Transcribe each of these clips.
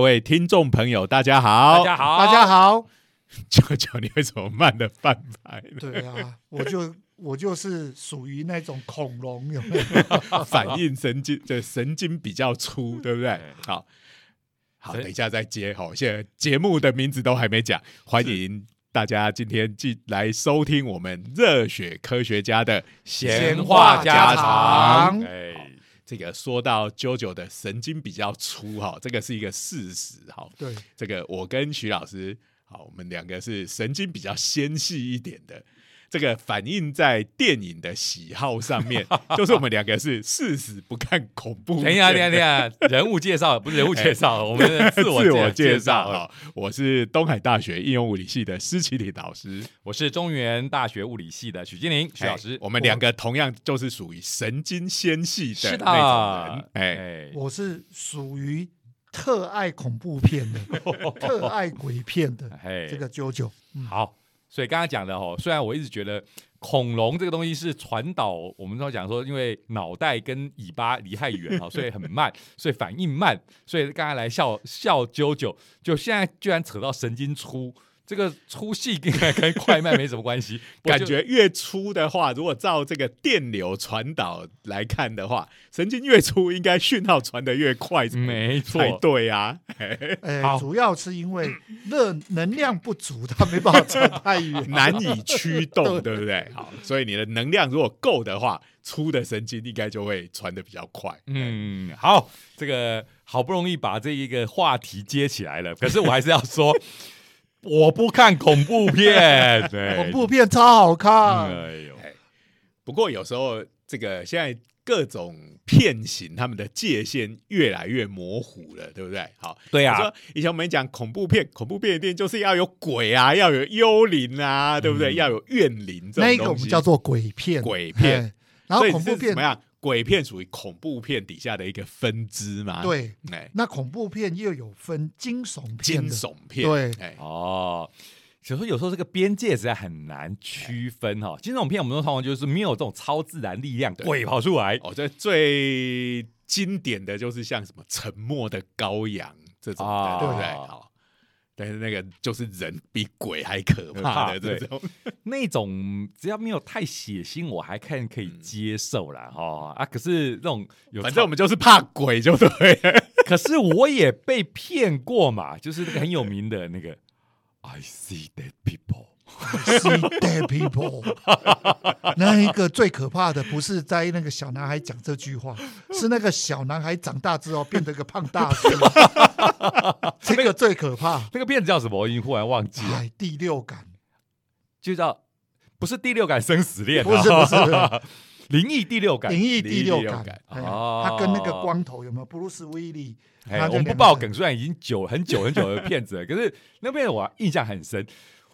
各位听众朋友，大家好，大家好，大家好。九九，你为什么慢的半拍？对啊，我就 我就是属于那种恐龙，有没有？反应神经，对神经比较粗，对不对？好，好，等一下再接。好，现在节目的名字都还没讲，欢迎大家今天进来收听我们热血科学家的闲话家常。哎，这个说到 JoJo 的神经比较粗，哈，这个是一个事实，哈。对，这个我跟徐老师。好，我们两个是神经比较纤细一点的，这个反映在电影的喜好上面，就是我们两个是誓死不看恐怖。等一下，等一下，等一下，人物介绍不是人物介绍，我们 自我介绍。我是东海大学应用物理系的施启礼老师，我是中原大学物理系的许金玲许老师。我们两个同样就是属于神经纤细的那种人。哎，我是属于。特爱恐怖片的，特爱鬼片的，这个九九好。所以刚刚讲的哦，虽然我一直觉得恐龙这个东西是传导，我们都讲说，因为脑袋跟尾巴离太远哈，所以很慢，所以反应慢，所以刚才来笑笑啾啾，就现在居然扯到神经粗。这个粗细应该跟快慢没什么关系，感觉越粗的话，如果照这个电流传导来看的话，神经越粗，应该讯号传得越快，没错，对呀。哎，主要是因为热能量不足，它没办法传太远，难以驱动，对不对？好，所以你的能量如果够的话，粗的神经应该就会传得比较快。嗯，好，这个好不容易把这一个话题接起来了，可是我还是要说。我不看恐怖片，恐怖片超好看。哎呦，不过有时候这个现在各种片型，他们的界限越来越模糊了，对不对？好，对呀。说以前我们讲恐怖片，恐怖片一定就是要有鬼啊，要有幽灵啊，对不对？要有怨灵这种东西，那个我们叫做鬼片。鬼片，然后恐怖片怎么样？鬼片属于恐怖片底下的一个分支嘛？对，那恐怖片又有分惊悚片、惊悚片。对，哦，所以说有时候这个边界实在很难区分哈。惊悚片我们都通常就是没有这种超自然力量，鬼跑出来。哦，这最经典的就是像什么《沉默的羔羊》这种的，对不对？好。但是那个就是人比鬼还可怕的这种，那种只要没有太血腥，我还看可以接受啦。哈啊！可是那种，反正我们就是怕鬼就对。可是我也被骗过嘛，就是那个很有名的那个，I see dead people。See dead people，那一个最可怕的不是在那个小男孩讲这句话，是那个小男孩长大之后变成个胖大叔，这个最可怕。那个片子叫什么？我已经忽然忘记了。第六感，就叫不是第六感生死恋，不是不是灵异第六感，灵异第六感。哦，他跟那个光头有没有？布鲁斯威利。我们不爆梗，虽然已经久很久很久的片子了，可是那片我印象很深。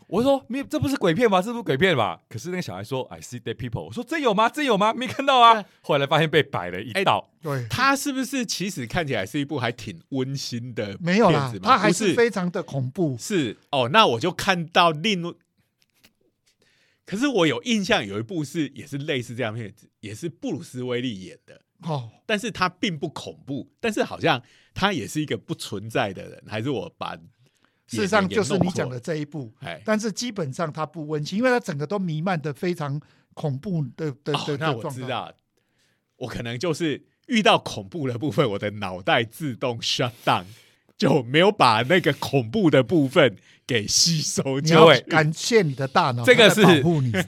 我说没，这不是鬼片吧？这不是鬼片吧？可是那个小孩说，I see dead people。我说真有吗？真有吗？没看到啊。后来发现被摆了一道。对，他是不是其实看起来是一部还挺温馨的？没有啦，他还是非常的恐怖。是哦，那我就看到另。可是我有印象，有一部是也是类似这样片子，也是布鲁斯威利演的哦。但是他并不恐怖，但是好像他也是一个不存在的人，还是我把。事实上就是你讲的这一部，但是基本上它不温馨，因为它整个都弥漫的非常恐怖的的的那我知道，我可能就是遇到恐怖的部分，我的脑袋自动 shut down，就没有把那个恐怖的部分给吸收。你要感谢你的大脑，这个是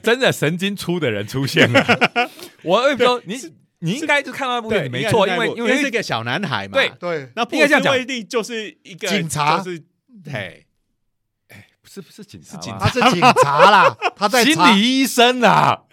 真的神经粗的人出现了。我跟你说，你你应该就看到那部片，没错，因为因为是个小男孩嘛。对对，那应该这样讲，威力就是一个警察。嘿，哎，不是不是警察，他是警察啦，他在心理医生啊，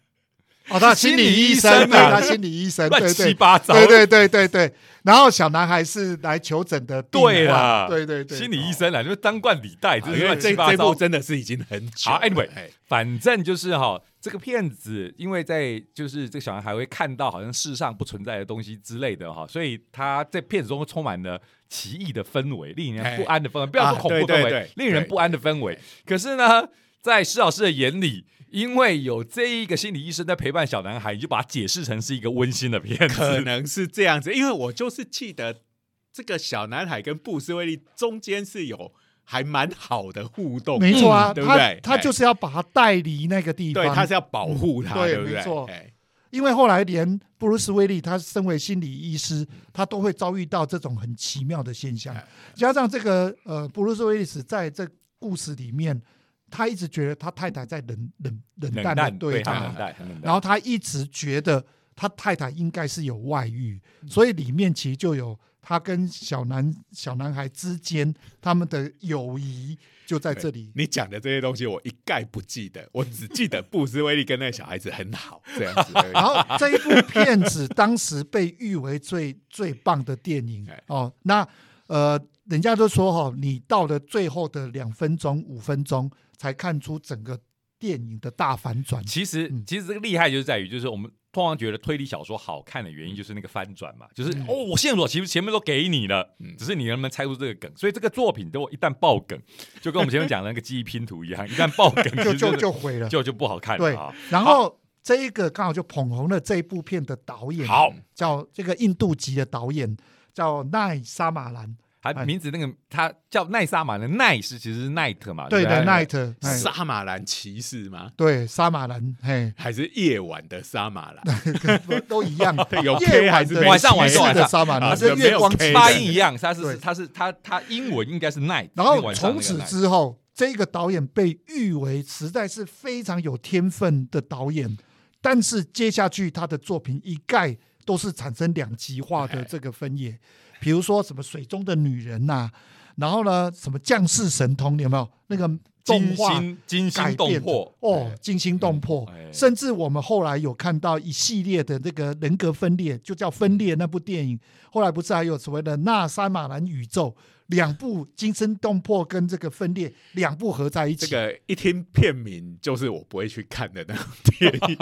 哦，他心理医生，对，他心理医生，乱七八糟，对对对对对。然后小男孩是来求诊的，对啦，对对对，心理医生啦，就是当冠礼带，因为这这部真的是已经很久。好，Anyway，反正就是哈，这个骗子，因为在就是这个小男孩会看到好像世上不存在的东西之类的哈，所以他在片子中充满了奇异的氛围，令人不安的氛围，不要说恐怖氛围，令人不安的氛围。可是呢，在施老师的眼里。因为有这一个心理医生在陪伴小男孩，你就把它解释成是一个温馨的片子，可能是这样子。因为我就是记得这个小男孩跟布斯威利中间是有还蛮好的互动，没错啊，对不对？他他就是要把他带离那个地方，对，他是要保护他，对，不对？没错。因为后来连布鲁斯威利他身为心理医师，他都会遭遇到这种很奇妙的现象。加上这个呃，布鲁斯威利斯在这故事里面，他一直觉得他太太在冷冷冷淡的对他，冷淡然后他一直觉得他太太应该是有外遇，所以里面其实就有他跟小男小男孩之间他们的友谊。就在这里，你讲的这些东西我一概不记得，我只记得布斯威利跟那个小孩子很好这样子。然后这一部片子当时被誉为最最棒的电影 哦。那呃，人家都说哈，你到了最后的两分钟、五分钟才看出整个电影的大反转。其实，其实这个厉害就是在于，就是我们。通常觉得推理小说好看的原因就是那个翻转嘛，就是哦，我线索其实前面都给你了，只是你能不能猜出这个梗。所以这个作品，都一旦爆梗，就跟我们前面讲的那个记忆拼图一样，一旦爆梗 就就就毁了，就就不好看了。对，然后这一个刚好就捧红了这一部片的导演，好叫这个印度籍的导演叫奈沙马兰。他名字那个他叫奈萨马的，奈是其实是奈特嘛，对的奈特，沙马兰骑士吗？对，沙马兰，嘿，还是夜晚的沙马兰，都一样，有 K 还是晚上晚上。的沙马兰，是月光发音一样，他是他是他他英文应该是奈。然后从此之后，这个导演被誉为实在是非常有天分的导演，但是接下去他的作品一概都是产生两极化的这个分野。比如说什么水中的女人呐，然后呢，什么降世神通，有没有那个动画惊心动魄哦，惊心动魄，甚至我们后来有看到一系列的这个人格分裂，就叫分裂那部电影。后来不是还有所谓的纳沙马兰宇宙，两部惊心动魄跟这个分裂两部合在一起。这个一听片名就是我不会去看的那种电影。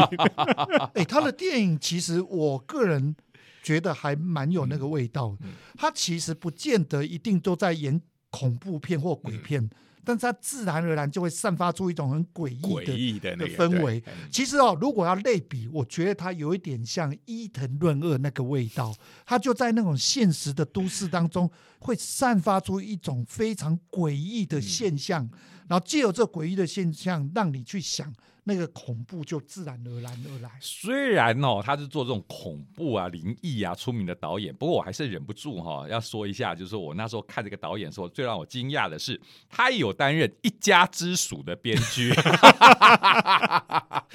哎，他的电影其实我个人。觉得还蛮有那个味道。他其实不见得一定都在演恐怖片或鬼片，但是他自然而然就会散发出一种很诡异的的氛围。其实哦，如果要类比，我觉得它有一点像伊藤润二那个味道。它就在那种现实的都市当中，会散发出一种非常诡异的现象，然后借由这诡异的现象，让你去想。那个恐怖就自然而然而来。虽然哦，他是做这种恐怖啊、灵异啊出名的导演，不过我还是忍不住哈要说一下，就是我那时候看这个导演的时候，最让我惊讶的是，他有担任《一家之鼠》的编剧。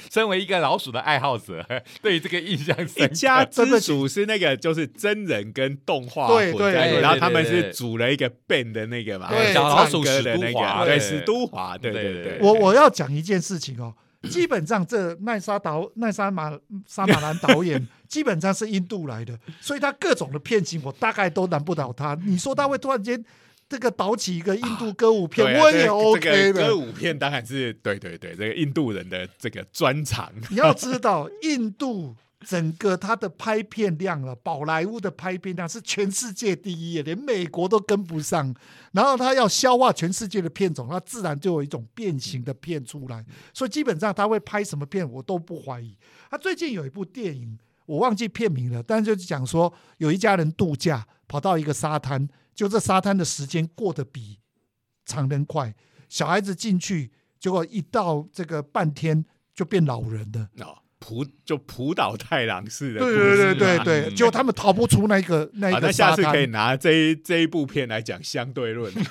身为一个老鼠的爱好者，对这个印象深。一家之鼠是那个就是真人跟动画对对，然后他们是组了一个 band 的那个嘛，小老鼠史都华，对史都华，对对对。我我要讲一件事情哦。基本上，这奈沙导奈沙马沙马兰导演 基本上是印度来的，所以他各种的片型我大概都难不倒他。你说他会突然间这个导起一个印度歌舞片，我也 OK 的。歌舞片当然是对对对，这个印度人的这个专长。你要知道，印度。整个他的拍片量了，宝莱坞的拍片量是全世界第一，连美国都跟不上。然后他要消化全世界的片种，他自然就有一种变形的片出来。所以基本上他会拍什么片，我都不怀疑。他最近有一部电影，我忘记片名了，但是就是讲说有一家人度假，跑到一个沙滩，就这沙滩的时间过得比常人快。小孩子进去，结果一到这个半天就变老人了。普就普岛太郎式的，对对对对对，就他们逃不出那个那个。那下次可以拿这一这一部片来讲相对论。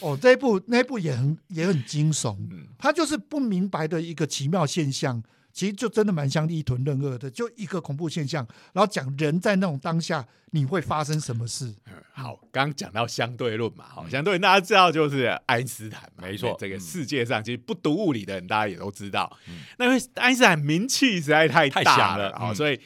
哦，这一部那一部也很也很惊悚，他就是不明白的一个奇妙现象。其实就真的蛮像一屯任二的，就一个恐怖现象，然后讲人在那种当下你会发生什么事。好，刚讲到相对论嘛，好，相对论大家知道就是爱因斯坦嘛，没错，这个世界上其实不读物理的人大家也都知道，那因为爱因斯坦名气实在太大了啊，所以。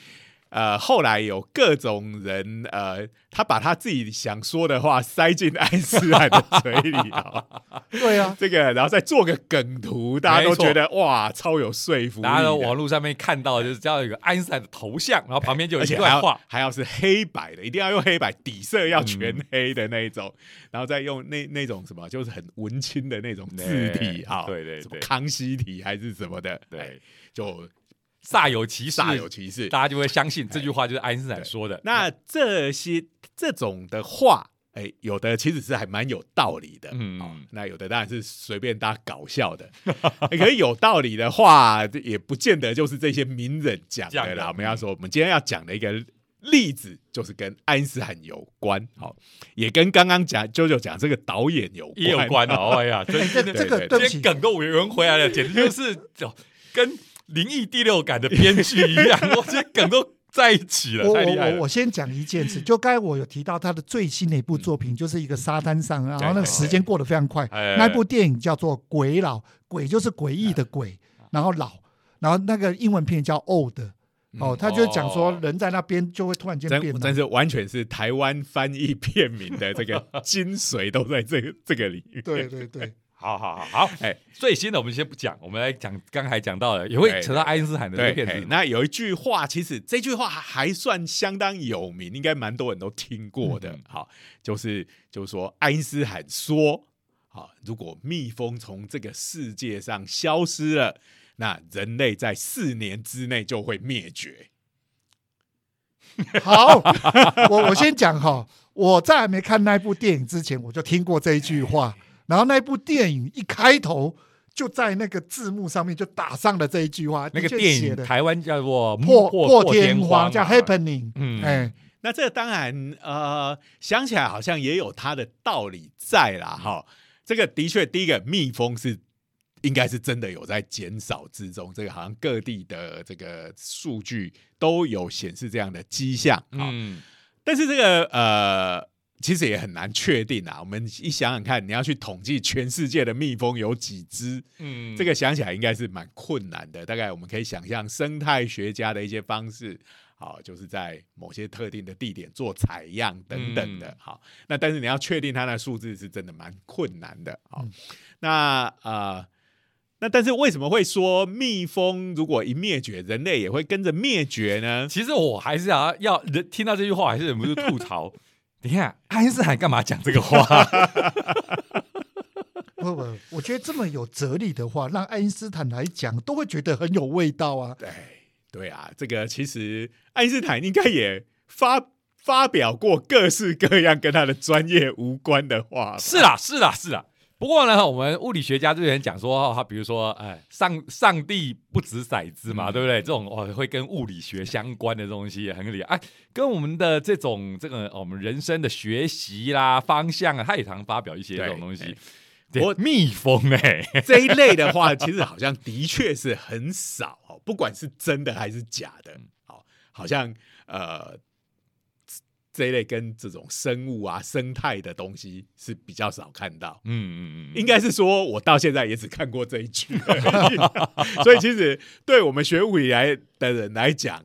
呃，后来有各种人，呃，他把他自己想说的话塞进爱因斯坦的嘴里啊。对啊，这个然后再做个梗图，大家都觉得哇，超有说服力。大家网络上面看到就是叫一个爱因斯坦的头像，然后旁边就有一段话，还要是黑白的，一定要用黑白，底色要全黑的那一种，然后再用那那种什么，就是很文青的那种字体啊，对对对，康熙体还是什么的，对，就。煞有其事，煞有其事，大家就会相信这句话就是爱因斯坦说的。那这些这种的话。哎，有的其实是还蛮有道理的，嗯，那有的当然是随便大家搞笑的，可是有道理的话，也不见得就是这些名人讲的啦。我们要说，我们今天要讲的一个例子，就是跟爱因斯坦有关，好，也跟刚刚讲舅舅讲这个导演有也有关哦。哎呀，这 这个这些梗都圆回来了，简直就是跟《灵异第六感》的编剧一样，我这梗都。在一起了，我我我我先讲一件事，就刚才我有提到他的最新的一部作品，就是一个沙滩上，然后那个时间过得非常快。那部电影叫做《鬼佬》，鬼就是诡异的鬼，然后老，然后那个英文片叫《Old》。哦，他就讲说人在那边就会突然间变，但是完全是台湾翻译片名的这个 精髓都在这个这个里。对对对。好好好好，哎，最新的我们先不讲，我们来讲刚才讲到的，也会扯到爱因斯坦的片子。那有一句话，其实这句话还算相当有名，应该蛮多人都听过的。好，就是就是说，爱因斯坦说，好，如果蜜蜂从这个世界上消失了，那人类在四年之内就会灭绝。好，我我先讲哈，我在还没看那部电影之前，我就听过这一句话。然后那部电影一开头就在那个字幕上面就打上了这一句话，那个电影台湾叫做《破破天荒》，叫《Happening》。嗯，哎，那这当然呃，想起来好像也有它的道理在啦。哈。这个的确，第一个蜜蜂是应该是真的有在减少之中，这个好像各地的这个数据都有显示这样的迹象啊。但是这个呃。其实也很难确定啊。我们一想想看，你要去统计全世界的蜜蜂有几只，嗯，这个想起来应该是蛮困难的。大概我们可以想象生态学家的一些方式，好，就是在某些特定的地点做采样等等的，好。那但是你要确定它的数字是真的蛮困难的，好。那呃，那但是为什么会说蜜蜂如果一灭绝，人类也会跟着灭绝呢？其实我还是要要听到这句话，还是忍不住吐槽。你看，爱因斯坦干嘛讲这个话？不不，我觉得这么有哲理的话，让爱因斯坦来讲，都会觉得很有味道啊。对对啊，这个其实爱因斯坦应该也发发表过各式各样跟他的专业无关的话。是啦，是啦，是啦。不过呢，我们物理学家之前讲说，他比如说，哎，上上帝不掷骰子嘛，对不对？这种哦，会跟物理学相关的东西也很厉害。哎，跟我们的这种这个我们人生的学习啦方向啊，他也常发表一些这种东西。我蜜蜂哎，这一类的话，其实好像的确是很少哦，不管是真的还是假的，好，好像呃。这一类跟这种生物啊、生态的东西是比较少看到。嗯嗯嗯，应该是说，我到现在也只看过这一句，所以其实对我们学物理来的人来讲。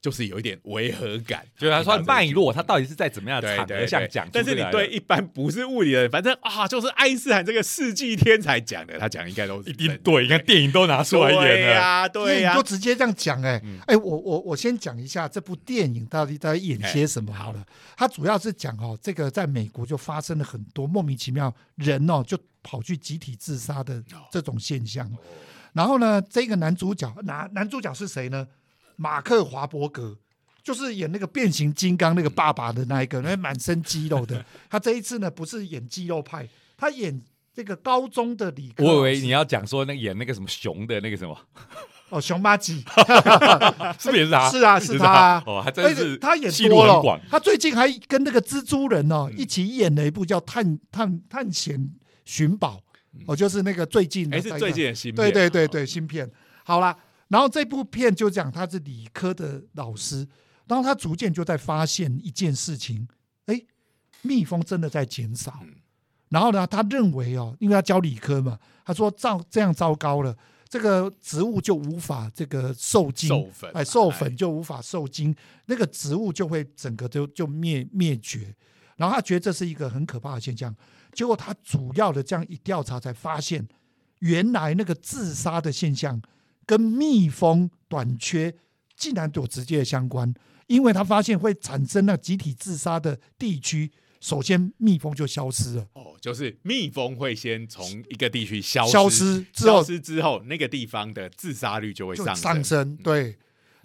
就是有一点违和感，就是他说脉络，他到底是在怎么样的场合下讲？但是你对一般不是物理的人，反正啊，就是爱因斯坦这个世纪天才讲的，他讲应该都是一定对。你看电影都拿出来演了，对呀，对呀，就直接这样讲。哎，哎，我我我先讲一下这部电影到底在演些什么好了。他主要是讲哦，这个在美国就发生了很多莫名其妙人哦，就跑去集体自杀的这种现象。然后呢，这个男主角男男主角是谁呢？马克华伯格就是演那个变形金刚那个爸爸的那一个，那满身肌肉的。他这一次呢，不是演肌肉派，他演这个高中的理科。我以为你要讲说那演那个什么熊的那个什么哦，熊妈吉 是不是也是他？是啊，是他哦，还真是他演多了。他最近还跟那个蜘蛛人哦一起演了一部叫《探探探险寻宝》，哦，就是那个最近的，是最近的新片。对对对对，新片。好了。然后这部片就讲他是理科的老师，然后他逐渐就在发现一件事情，哎，蜜蜂真的在减少。然后呢，他认为哦，因为他教理科嘛，他说糟这样糟糕了，这个植物就无法这个受精，哎，授粉就无法受精，那个植物就会整个就就灭灭绝。然后他觉得这是一个很可怕的现象。结果他主要的这样一调查，才发现原来那个自杀的现象。跟蜜蜂短缺竟然有直接的相关，因为他发现会产生那集体自杀的地区，首先蜜蜂就消失了。哦，就是蜜蜂会先从一个地区消消失之后，消失之后，那个地方的自杀率就会上上升。对，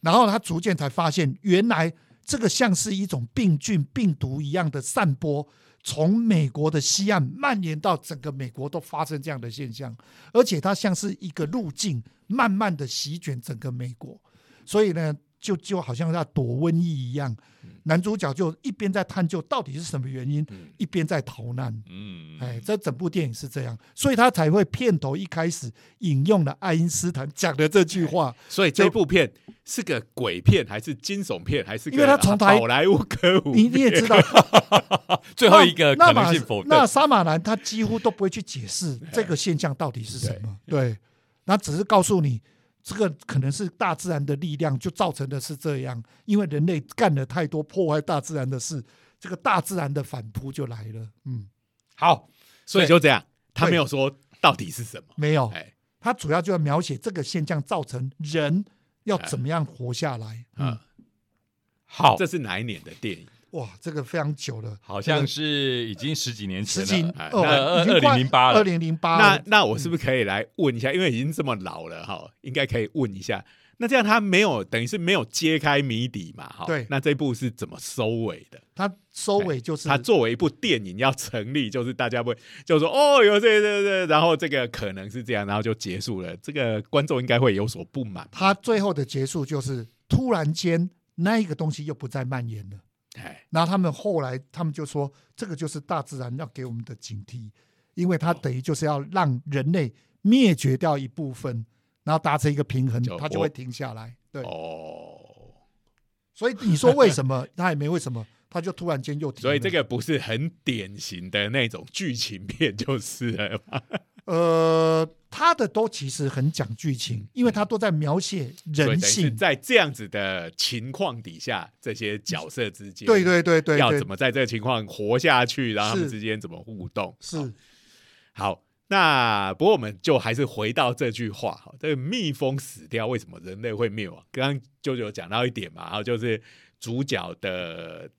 然后他逐渐才发现，原来这个像是一种病菌、病毒一样的散播，从美国的西岸蔓延到整个美国，都发生这样的现象，而且它像是一个路径，慢慢的席卷整个美国。所以呢。就就好像在躲瘟疫一样，男主角就一边在探究到底是什么原因，一边在逃难。嗯，哎，这整部电影是这样，所以他才会片头一开始引用了爱因斯坦讲的这句话。所以这部片是个鬼片，还是惊悚片，还是因为他从台好莱坞歌舞？你你也知道，最后一个可能性否定。那沙马兰他几乎都不会去解释这个现象到底是什么，对，那只是告诉你。这个可能是大自然的力量，就造成的是这样，因为人类干了太多破坏大自然的事，这个大自然的反扑就来了。嗯，好，所以就这样，他没有说到底是什么，没有，他主要就要描写这个现象造成人要怎么样活下来。嗯，好，这是哪一年的电影？哇，这个非常久了，好像是已经十几年前，十几二二零零八二零零八。那那我是不是可以来问一下？因为已经这么老了哈，应该可以问一下。那这样他没有等于是没有揭开谜底嘛？哈，对。那这部是怎么收尾的？他收尾就是他作为一部电影要成立，就是大家会就说哦，有这这这，然后这个可能是这样，然后就结束了。这个观众应该会有所不满。他最后的结束就是突然间那一个东西又不再蔓延了。然后他们后来，他们就说，这个就是大自然要给我们的警惕，因为它等于就是要让人类灭绝掉一部分，然后达成一个平衡，它就会停下来。对，哦，所以你说为什么？他也没为什么，他就突然间又停。所以这个不是很典型的那种剧情片，就是了。呃，他的都其实很讲剧情，因为他都在描写人性，在这样子的情况底下，这些角色之间，对对对对，要怎么在这个情况活下去，然后他们之间怎么互动？是好，那不过我们就还是回到这句话哈，这个蜜蜂死掉，为什么人类会灭亡？刚刚舅舅讲到一点嘛，然后就是主角的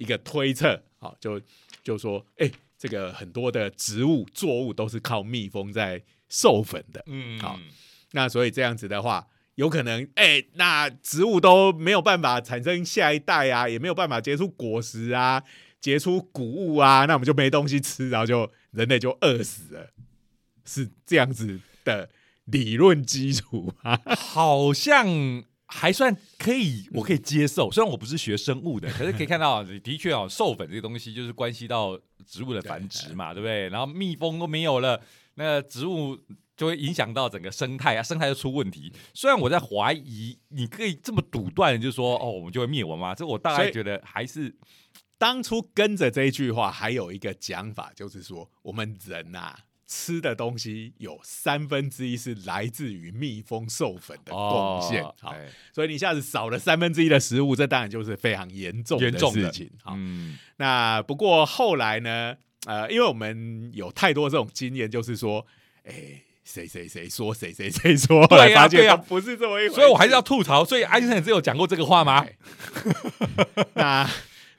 一个推测，好，就就说，哎。这个很多的植物作物都是靠蜜蜂在授粉的，嗯，好，那所以这样子的话，有可能，哎，那植物都没有办法产生下一代啊，也没有办法结出果实啊，结出谷物啊，那我们就没东西吃，然后就人类就饿死了，是这样子的理论基础啊，好像。还算可以，我可以接受。虽然我不是学生物的，可是可以看到，的确哦，授粉这个东西就是关系到植物的繁殖嘛，对不对？然后蜜蜂都没有了，那植物就会影响到整个生态啊，生态就出问题。虽然我在怀疑，你可以这么笃断，就说哦，我们就会灭亡吗？这我大概觉得还是当初跟着这一句话，还有一个讲法，就是说我们人呐。吃的东西有三分之一是来自于蜜蜂授粉的贡献，好，所以你一下子少了三分之一的食物，这当然就是非常严重的事情。好，那不过后来呢，呃，因为我们有太多这种经验，就是说，哎，谁谁谁说谁谁谁说，对呀，对呀，不是这么一回事，所以我还是要吐槽。所以爱因斯坦只有讲过这个话吗？那。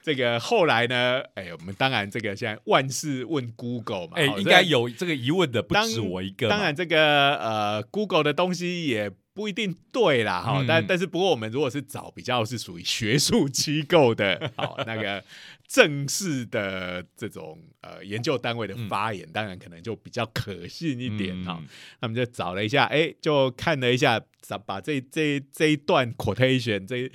这个后来呢？哎，我们当然这个现在万事问 Google 嘛，哎，应该有这个疑问的不止我一个。当然，这个呃，Google 的东西也不一定对啦，哈。但但是，不过我们如果是找比较是属于学术机构的，好那个正式的这种呃研究单位的发言，当然可能就比较可信一点哈。那么就找了一下，哎，就看了一下，把这这这一段 quotation 这。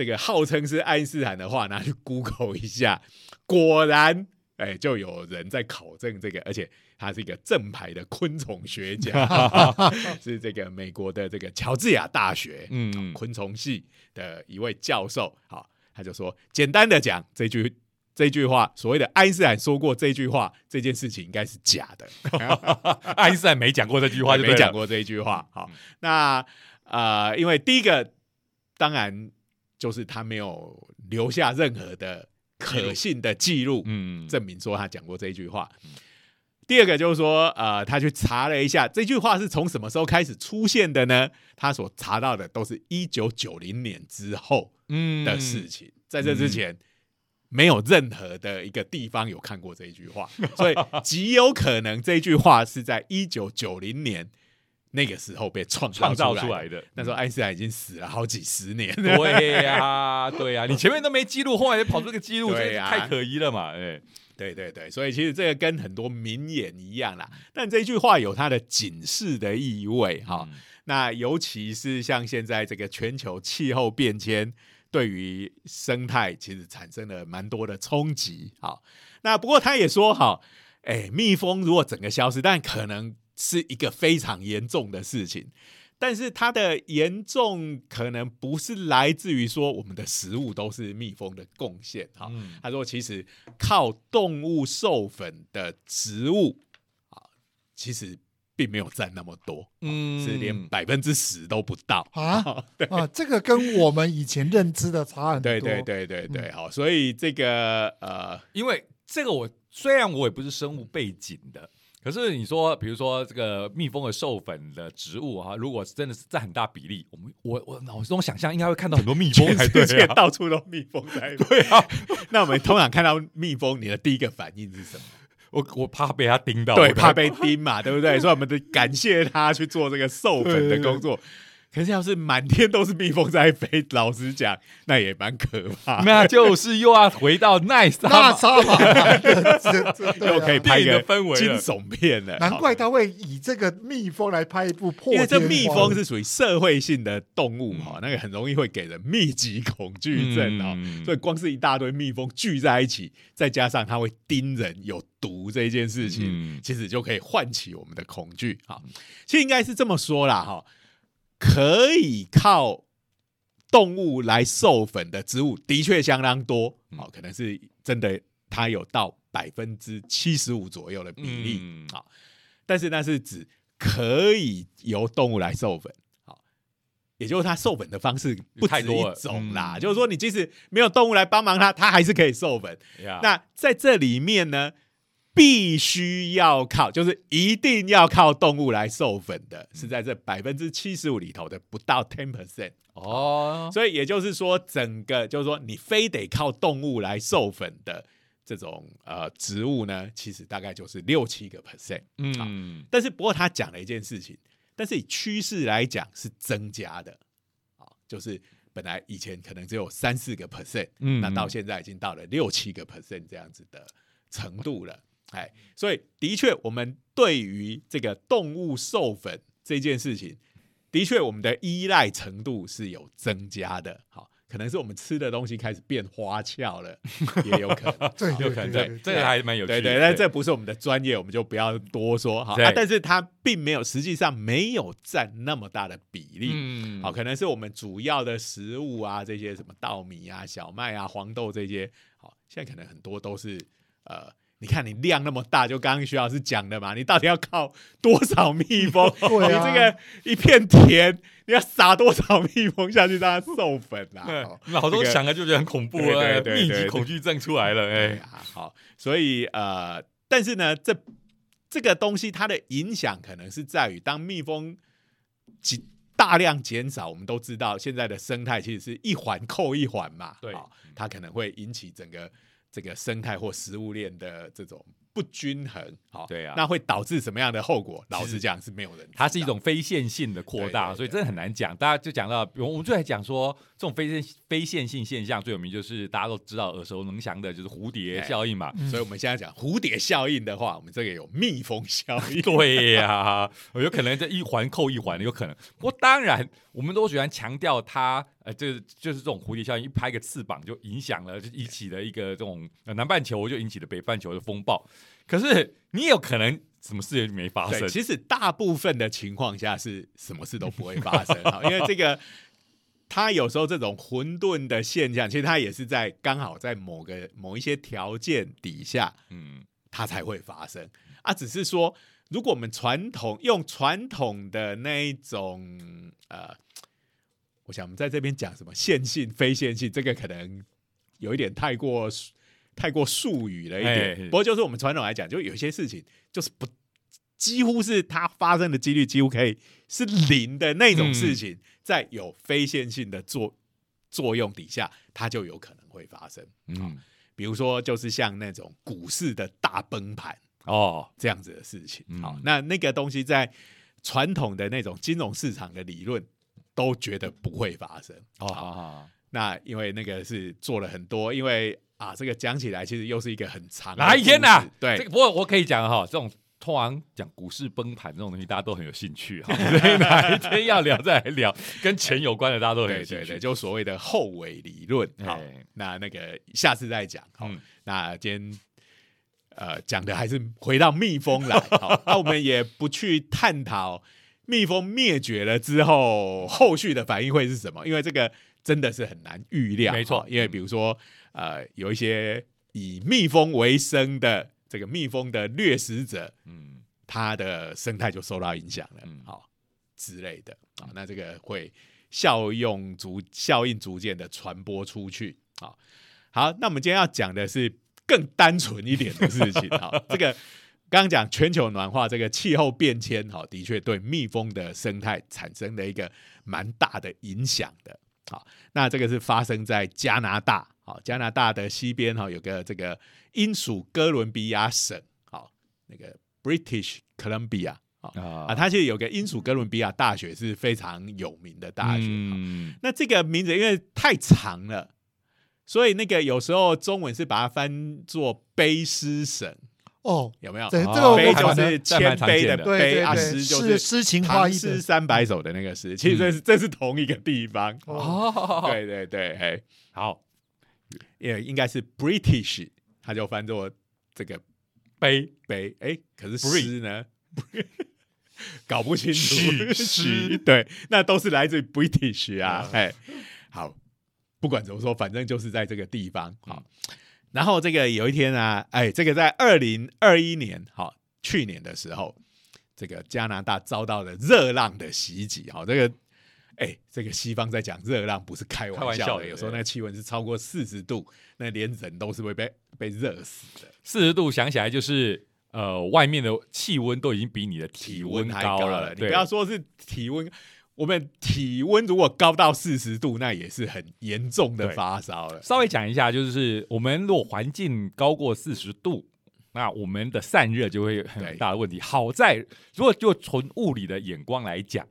这个号称是爱因斯坦的话，拿去 Google 一下，果然，哎，就有人在考证这个，而且他是一个正牌的昆虫学家，是这个美国的这个乔治亚大学嗯昆虫系的一位教授。好，他就说，简单的讲，这句这句话，所谓的爱因斯坦说过这句话，这件事情应该是假的。爱因斯坦没讲过这句话，就没讲过这一句话。好，那呃，因为第一个，当然。就是他没有留下任何的可信的记录，嗯，证明说他讲过这一句话。第二个就是说，呃，他去查了一下这句话是从什么时候开始出现的呢？他所查到的都是一九九零年之后的事情，在这之前没有任何的一个地方有看过这一句话，所以极有可能这句话是在一九九零年那个时候被创创造出来的。那时候爱因斯坦已经死了好几十年，对呀，对呀，你前面都没记录，后来跑出个记录，对呀，太可疑了嘛，哎。对对对，所以其实这个跟很多名言一样啦，但这句话有它的警示的意味哈。那尤其是像现在这个全球气候变迁，对于生态其实产生了蛮多的冲击。好，那不过他也说哈，哎，蜜蜂如果整个消失，但可能是一个非常严重的事情。但是它的严重可能不是来自于说我们的食物都是蜜蜂的贡献哈，他说其实靠动物授粉的植物啊，其实并没有占那么多，嗯，是连百分之十都不到。啊？啊，这个跟我们以前认知的差很多，对对对对对，好，所以这个呃，因为这个我虽然我也不是生物背景的。可是你说，比如说这个蜜蜂的授粉的植物啊，如果是真的是占很大比例，我们我我脑中想象应该会看到很多蜜蜂，世界到处都蜜蜂在。对啊，那我们通常看到蜜蜂，你的第一个反应是什么？我我怕被它叮到，对，怕被叮嘛，对不对？所以我们得感谢它去做这个授粉的工作。可是要是满天都是蜜蜂在飞，老实讲，那也蛮可怕。那就是又要回到 奈莎奈莎嘛，又可以拍一个氛围惊悚片了。难怪他会以这个蜜蜂来拍一部破。因为这蜜蜂是属于社会性的动物哈，那个很容易会给人密集恐惧症啊。所以光是一大堆蜜蜂聚在一起，再加上它会叮人、有毒这一件事情，其实就可以唤起我们的恐惧。啊，其实应该是这么说啦，哈。可以靠动物来授粉的植物的确相当多，哦，可能是真的，它有到百分之七十五左右的比例，好，但是那是指可以由动物来授粉，好，也就是它授粉的方式不止一种啦，就是说你即使没有动物来帮忙它，它还是可以授粉。那在这里面呢？必须要靠，就是一定要靠动物来授粉的，是在这百分之七十五里头的不到 ten percent 哦。所以也就是说，整个就是说，你非得靠动物来授粉的这种呃植物呢，其实大概就是六七个 percent。嗯，但是不过他讲了一件事情，但是以趋势来讲是增加的啊，就是本来以前可能只有三四个 percent，嗯，那到现在已经到了六七个 percent 这样子的程度了。哎，所以的确，我们对于这个动物授粉这件事情，的确我们的依赖程度是有增加的。好，可能是我们吃的东西开始变花俏了，也有可能，对，有可能，对，这个还蛮有趣。对对，但这不是我们的专业，我们就不要多说。好，但是它并没有，实际上没有占那么大的比例。嗯，好，可能是我们主要的食物啊，这些什么稻米啊、小麦啊、黄豆这些，好，现在可能很多都是呃。你看你量那么大，就刚刚徐老师讲的嘛，你到底要靠多少蜜蜂？你这个一片田，你要撒多少蜜蜂下去让它授粉啊？好多想了就觉得很恐怖啊，密集恐惧症出来了哎。好，所以呃，但是呢，这这个东西它的影响可能是在于，当蜜蜂减大量减少，我们都知道现在的生态其实是一环扣一环嘛，对，它可能会引起整个。这个生态或食物链的这种不均衡，好，对啊，那会导致什么样的后果？老实讲是没有人，它是一种非线性的扩大，所以真的很难讲。大家就讲到，我们就来讲说，这种非线非线性现象最有名就是大家都知道耳熟能详的，就是蝴蝶效应嘛。所以我们现在讲蝴蝶效应的话，我们这个有蜜蜂效应，对呀，有可能这一环扣一环，有可能。不过当然，我们都喜欢强调它。呃，就是就是这种蝴蝶效应，一拍个翅膀就影响了，就引起了一个这种南半球就引起了北半球的风暴。可是你有可能什么事也没发生。其实大部分的情况下是什么事都不会发生 哈，因为这个它有时候这种混沌的现象，其实它也是在刚好在某个某一些条件底下，嗯，它才会发生啊。只是说，如果我们传统用传统的那一种呃。我想我们在这边讲什么线性、非线性，这个可能有一点太过太过术语了一点。不过就是我们传统来讲，就有些事情就是不几乎是它发生的几率几乎可以是零的那种事情，在有非线性的作作用底下，它就有可能会发生。嗯，比如说就是像那种股市的大崩盘哦，这样子的事情。嗯好，那那个东西在传统的那种金融市场的理论都觉得不会发生。哦，那因为那个是做了很多，因为啊，这个讲起来其实又是一个很长的哪一天呐对，这个不过我可以讲哈，这种通常讲股市崩盘这种东西，大家都很有兴趣哈。所以哪一天要聊再来聊，跟钱有关的，大家都很有兴趣。对对对，就所谓的后尾理论。好哎，那那个下次再讲。好嗯，那今天呃讲的还是回到蜜蜂来。好，那我们也不去探讨蜜蜂灭绝了之后后续的反应会是什么，因为这个真的是很难预料。没错因为比如说呃有一些以蜜蜂为生的这个蜜蜂的掠食者，嗯，它的生态就受到影响了，嗯。好、之类的啊，那这个会效用逐效应逐渐的传播出去，好，好，那我们今天要讲的是更单纯一点的事情，好，这个刚刚讲全球暖化这个气候变迁，哈，的确对蜜蜂的生态产生了一个蛮大的影响的，好，那这个是发生在加拿大，好，加拿大的西边哈有个这个英属哥伦比亚省，好，那个 British Columbia 啊啊，啊它其实有个英属哥伦比亚大学是非常有名的大学。那这个名字因为太长了，所以那个有时候中文是把它翻作卑诗省，哦，有没有？这个我卑就是谦卑的对卑，啊，诗就是诗情画意诗三百首的那个诗，其实这是这是同一个地方。哦哦，对对对，哎，好，也应该是 British，它就翻作这个杯杯，哎，可是诗呢？搞不清楚诗诗，对，那都是来自于 British 啊，嗯哎，好，不管怎么说，反正就是在这个地方，嗯好。然后这个有一天啊，哎，这个在二零二一年，好，去年的时候，这个加拿大遭到了热浪的袭击，好，这个。哎，这个西方在讲热浪不是开开玩笑的，笑的有时候那个气温是超过四十度，那连人都是会被被热死的。四十度想起来就是呃，外面的气温都已经比你的体温还高了，你不要说是体温，我们体温如果高到四十度，那也是很严重的对发烧了。稍微讲一下，就是我们如果环境高过四十度，那我们的散热就会有很大的问题。好在如果就纯物理的眼光来讲，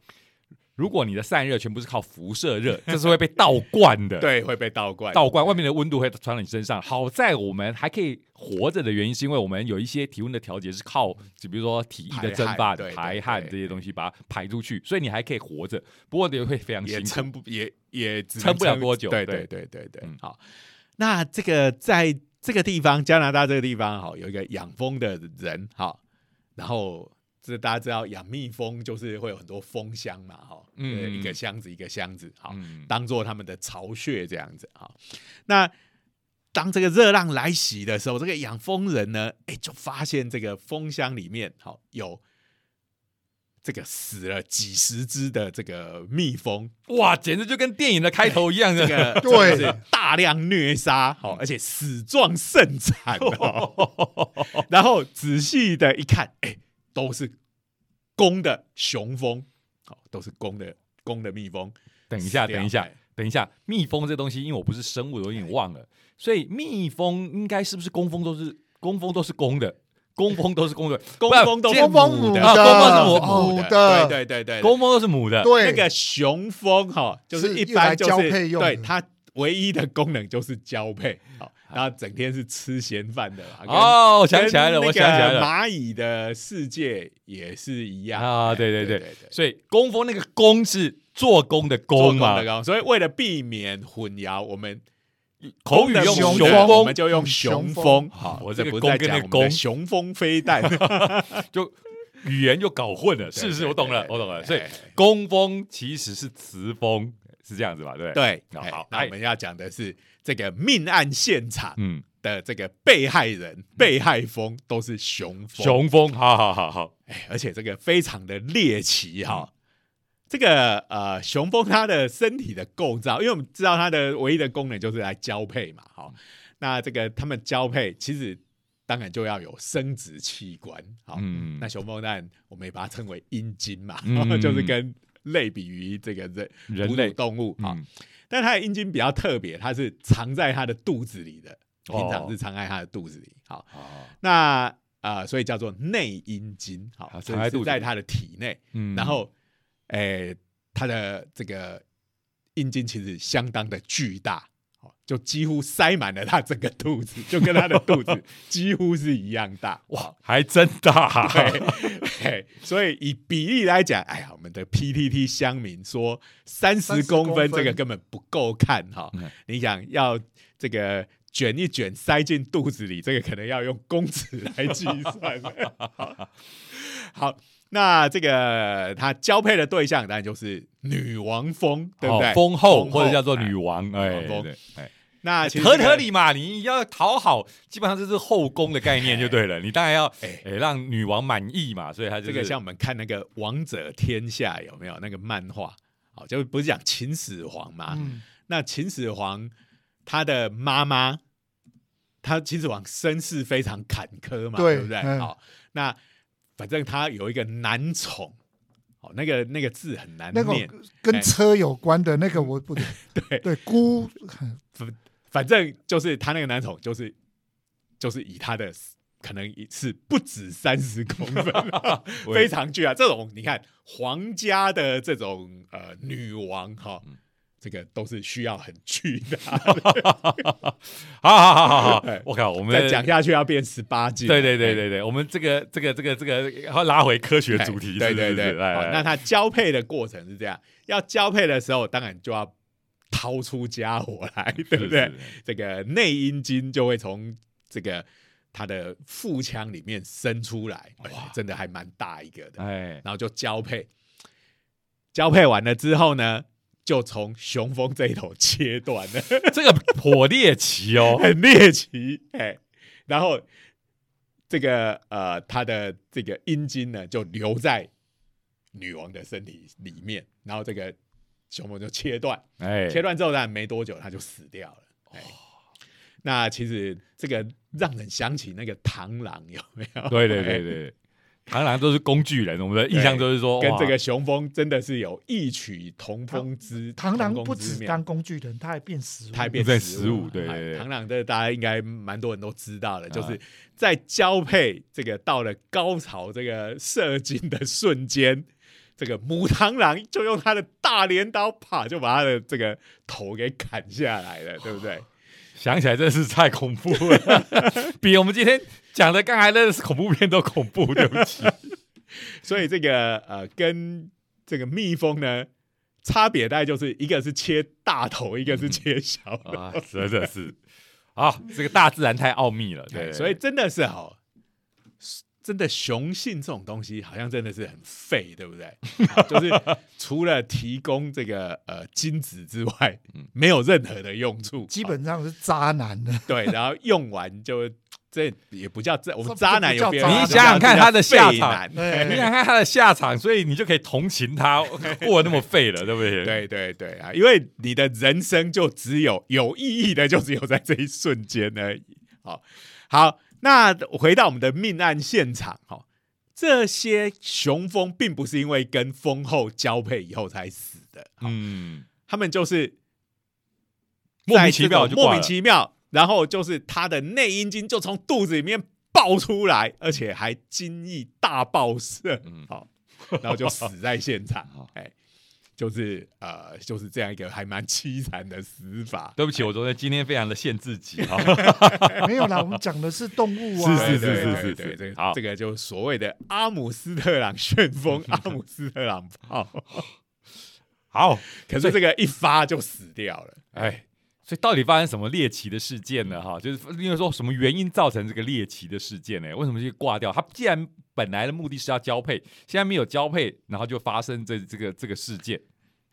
如果你的散热全部是靠辐射热，这是会被倒灌的。对，会被倒灌。倒灌，外面的温度会传到你身上。好在我们还可以活着的原因，是因为我们有一些体温的调节是靠，就比如说体液的蒸发、排汗这些东西把它排出去，所以你还可以活着。不过也会非常辛苦。也撑不也也撑不了多久对对对对对对嗯，好。那这个在这个地方，加拿大这个地方，好有一个养蜂的人，好，然后这大家知道养蜜蜂就是会有很多蜂箱嘛，哈，嗯嗯，一个箱子一个箱子，好，嗯当做他们的巢穴这样子啊。那当这个热浪来袭的时候，这个养蜂人呢，哎，就发现这个蜂箱里面好有这个死了几十只的这个蜜蜂，哇，简直就跟电影的开头一样的。这个对大量虐杀，好，而且死状甚惨哦。然后仔细的一看，哎，都是公的雄蜂，好，都是公的公的蜜蜂。等一下，等一下哎，等一下，蜜蜂这东西，因为我不是生物，我有点忘了，所以蜜蜂应该是不是工蜂都是工蜂都是公的，工蜂都是公的，工蜂都是工蜂母母的，啊工蜂是母的。对对对对，工蜂都是母的。对。那个雄蜂哈，就是一般就是交配用对它唯一的功能就是交配，好，然后整天是吃闲饭的嘛。哦，我想起来了，我想起来了个蚂蚁的世界也是一样啊！哎对对对所以工蜂那个工是做工的做工嘛所以为了避免混淆，我们口语用雄雄蜂蜂我们就用雄雄蜂。好，我这个不是在弓跟那个讲我们雄蜂飞弹。就语言就搞混了。是是，对对我懂了，我懂了。所以工蜂其实是雌蜂，是这样子吧？对不对？好那我们要讲的是这个命案现场嗯，的这个被害人、被害蜂都是雄蜂，雄蜂，好好好好，哎，而且这个非常的猎奇哈。这个呃，雄蜂它的身体的构造，因为我们知道它的唯一的功能就是来交配嘛，哈。那这个它们交配其实当然就要有生殖器官，好。嗯。那雄蜂蛋我们也把它称为阴茎嘛，嗯。就是跟类比于这个人人类动物啊。嗯但它的阴茎比较特别，它是藏在它的肚子里的，平常是藏在它的肚子里。好，那啊，所以叫做内阴茎，好，藏在它的体内。嗯，然后，诶，它的这个阴茎其实相当的巨大。就几乎塞满了他整个肚子，就跟他的肚子 几乎是一样大哇，还真大。对，所以以比例来讲，哎呀，我们的 PTT 乡民说三十公分这个根本不够看哈。你想要这个卷一卷塞进肚子里，这个可能要用公尺来计算。好，那这个他交配的对象当然就是女王蜂，对不对？蜂后或者叫做女王，哎。那合合理嘛？你要讨好，基本上就是后宫的概念就对了。你当然要哎让女王满意嘛，所以他这个像我们看那个《王者天下》有没有那个漫画？好，就不是讲秦始皇嘛？那秦始皇他的妈妈，他秦始皇身世非常坎坷嘛，对不对？好，那反正他有一个男宠，哦，那个那个字很难念，跟车有关的那个我不 对对孤。反正就是他那个男宠，就是就是以他的可能一次不止三十公分，非常巨啊！这种你看皇家的这种呃女王哈，这个都是需要很巨的。好好好好好，我靠，我们再讲下去要变十八斤。对对对对对，我们这个这个这个这个要拉回科学主题。对对对，那它交配的过程是这样，要交配的时候，当然就要。掏出家伙来，对不对？这个内阴茎就会从这个他的腹腔里面伸出来，哇，真的还蛮大一个的。哎，然后就交配，交配完了之后呢，就从雄蜂这一头切断了。这个颇猎奇哦，很猎奇。哎，然后这个呃，他的这个阴茎呢，就留在女王的身体里面，然后这个。雄蜂就切断，哎，切断之后，但没多久它就死掉了。哎，那其实这个让人想起那个螳螂，有没有？对对对对，螳螂都是工具人，我们的印象就是说，跟这个雄蜂真的是有异曲同工之。螳螂不止当工具人，它还变食物，它还变食物。对对对，螳螂这大家应该蛮多人都知道的，就是在交配这个到了高潮这个射精的瞬间。这个母螳螂就用它的大镰刀，啪就把它的这个头给砍下来了，对不对？想起来真是太恐怖了，比我们今天讲的刚才那恐怖片都恐怖。对不起，所以这个呃，跟这个蜜蜂呢，差别大概就是一个是切大头，一个是切小啊，真的是啊，这个大自然太奥秘了，对，所以真的是好。真的雄性这种东西好像真的是很废，对不对？就是除了提供这个呃精子之外，没有任何的用处，基本上是渣男的。对，然后用完就这也不叫这，我们渣男有别人。你想想看他的下场，你想看他的下场，所以你就可以同情他 过那么废了，对不对？对对对啊，因为你的人生就只有有意义的，就只有在这一瞬间而已。好，好。那回到我们的命案现场，哈，这些雄蜂并不是因为跟蜂后交配以后才死的，嗯，他们就是莫名其妙，莫名其妙，然后就是他的内阴茎就从肚子里面爆出来，而且还精液大爆射，嗯，好，然后就死在现场，哎。就是呃，就是这样一个还蛮凄惨的死法。对不起，我昨天今天非常的限自己哈。没有啦，我们讲的是动物啊。是是是是是，对这个这个就所谓的阿姆斯特朗旋风，阿姆斯特朗炮。好，可是这个一发就死掉了。哎，所以到底发生什么猎奇的事件呢？哈，就是因为说什么原因造成这个猎奇的事件呢？为什么就挂掉？他既然本来的目的是要交配，现在没有交配，然后就发生这这个这个事件。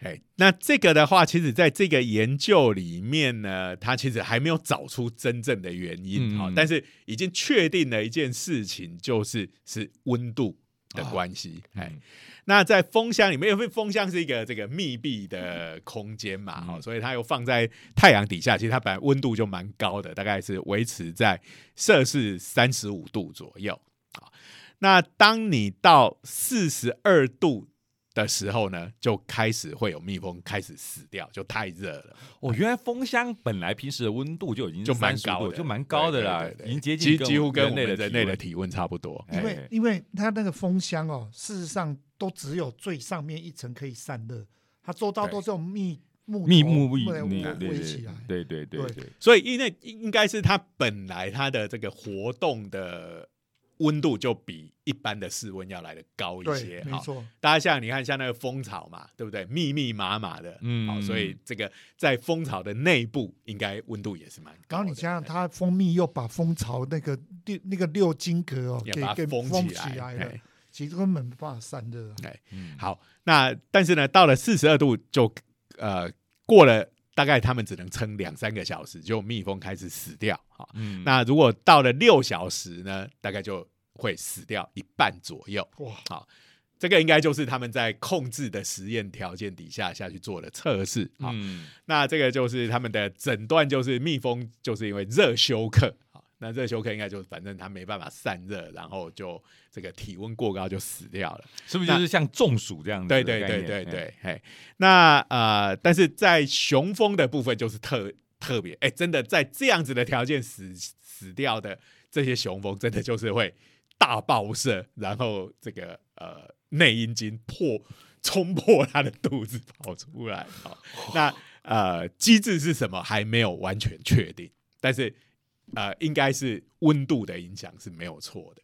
哎，那这个的话，其实在这个研究里面呢，它其实还没有找出真正的原因啊，但是已经确定了一件事情，就是是温度的关系。哎，那在风箱里面，因为风箱是一个这个密闭的空间嘛，哈，所以它又放在太阳底下，其实它本来温度就蛮高的，大概是维持在摄氏三十五度左右。那当你到四十二度。的时候呢，就开始会有蜜蜂开始死掉，就太热了。哦，原来蜂箱本来平时的温度就已经就蛮高高的，就蛮高的啦已经接近几几乎跟人类人类的的体温差不多。因为哎因为它那个蜂箱哦，事实上都只有最上面一层可以散热，它周遭都是用密木密头木密来围起来。对对对对对，所以因为应该是它本来它的这个活动的温度就比一般的室温要来的高一些对，。没错，大家像你看，像那个蜂巢嘛，对不对？密密麻麻的，嗯好，所以这个在蜂巢的内部应该温度也是蛮高。然后你想想，它蜂蜜又把蜂巢那个六那个六金格哦，给给也把它封封起来了哎，其实根本没办法散热哎。嗯好，那但是呢，到了四十二度就呃过了大概他们只能撑两三个小时，就蜜蜂开始死掉啊。嗯那如果到了六小时呢，大概就会死掉一半左右。哇，好，这个应该就是他们在控制的实验条件底下下去做的测试。好，嗯那这个就是他们的诊断，就是蜜蜂就是因为热休克。好，那热休克应该就是反正它没办法散热，然后就这个体温过高就死掉了。是不是就是像中暑这样子的对？对对对哎对，嘿，那呃，但是在雄蜂的部分就是特特别，哎，真的在这样子的条件死死掉的这些雄蜂，真的就是会大爆射，然后这个呃内阴茎破冲破它的肚子跑出来。好，那呃机制是什么还没有完全确定，但是呃应该是温度的影响是没有错的。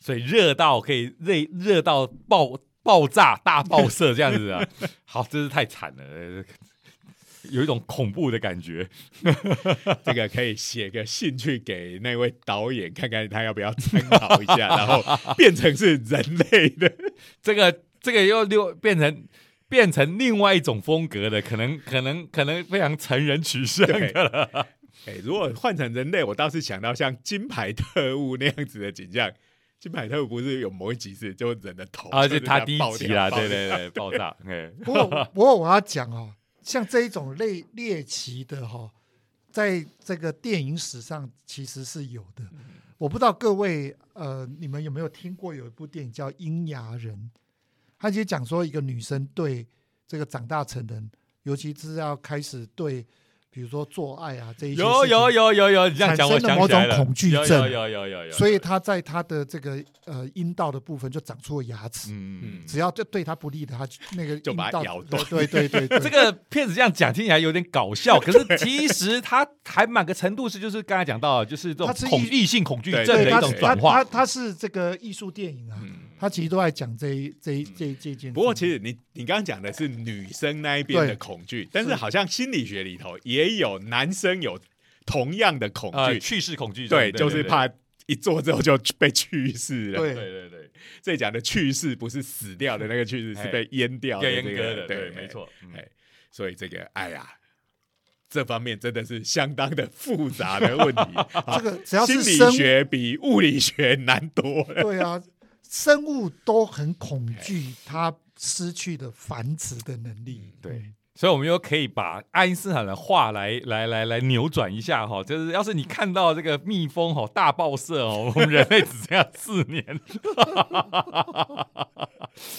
所以热到可以热热到爆爆炸大爆 射这样子啊，好，真是太惨了，呃有一种恐怖的感觉。这个可以写个信去给那位导演，看看他要不要参考一下，然后 变成是人类的。这个这个又又变成变成另外一种风格的，可能可能可能非常成人取向的了。哎、如果换成人类，我倒是想到像金牌特务那样子的景象。金牌特务不是有某一集是就人的头，而且就是他第一集啦，对对对，爆炸，哎，不过不过我要讲哦，像这一种类猎奇的哈、在这个电影史上其实是有的。我不知道各位呃，你们有没有听过有一部电影叫《阴阳人》？他其实讲说一个女生对这个长大成人，尤其是要开始对，比如说做爱啊这一些有有有有有，你这样讲我产生了某种恐惧症。有有有有有，所以他在他的这个呃阴道的部分就长出了牙齿。嗯嗯。只要对对他不利的，他就那个就把它咬断。对对对对，这个片子这样讲听起来有点搞笑，可是其实他还满个程度是，就是刚才讲到，就是这种恐异性恐惧症的一种转化。他他是这个艺术电影啊，嗯它其实都在讲这一这一这一这件事。不过其实你你刚刚讲的是女生那一边的恐惧，但是好像心理学里头也有男生有同样的恐呃，惧，去世恐惧症，对，就是怕一做之后就被去世了。对对对对，这里讲的去世不是死掉的那个去世，是被淹掉的要这个，阉割的，对，对，没。错。嗯哎，所以这个，哎呀，这方面真的是相当的复杂的问题。这个只要心理学比物理学难多了。对啊，生物都很恐惧它失去的繁殖的能力。嗯对，所以我们又可以把爱因斯坦的话来来来来扭转一下哈，就是要是你看到这个蜜蜂哈大爆射哦，我们人类只剩下四年，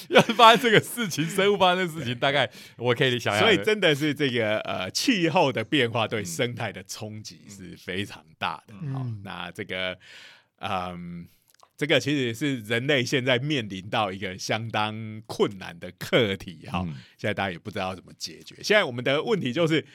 要是发生这个事情，生物发生的事情，大概我可以想象，所以真的是这个呃气候的变化对生态的冲击是非常大的。好、嗯那这个嗯。这个其实是人类现在面临到一个相当困难的课题哈，嗯现在大家也不知道怎么解决。现在我们的问题就是，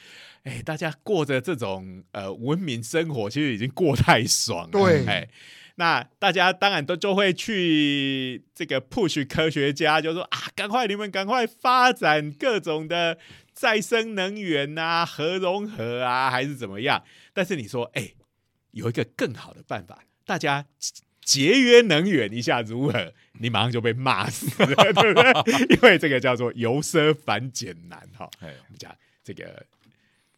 哎，大家过着这种呃文明生活，其实已经过太爽了。对哎，那大家当然都就会去这个 push 科学家，就说啊，赶快你们赶快发展各种的再生能源啊、核融合啊，还是怎么样？但是你说，哎，有一个更好的办法，大家。节约能源一下如何？你马上就被骂死了，对不对？因为这个叫做由奢反俭难哈。哎我们讲这个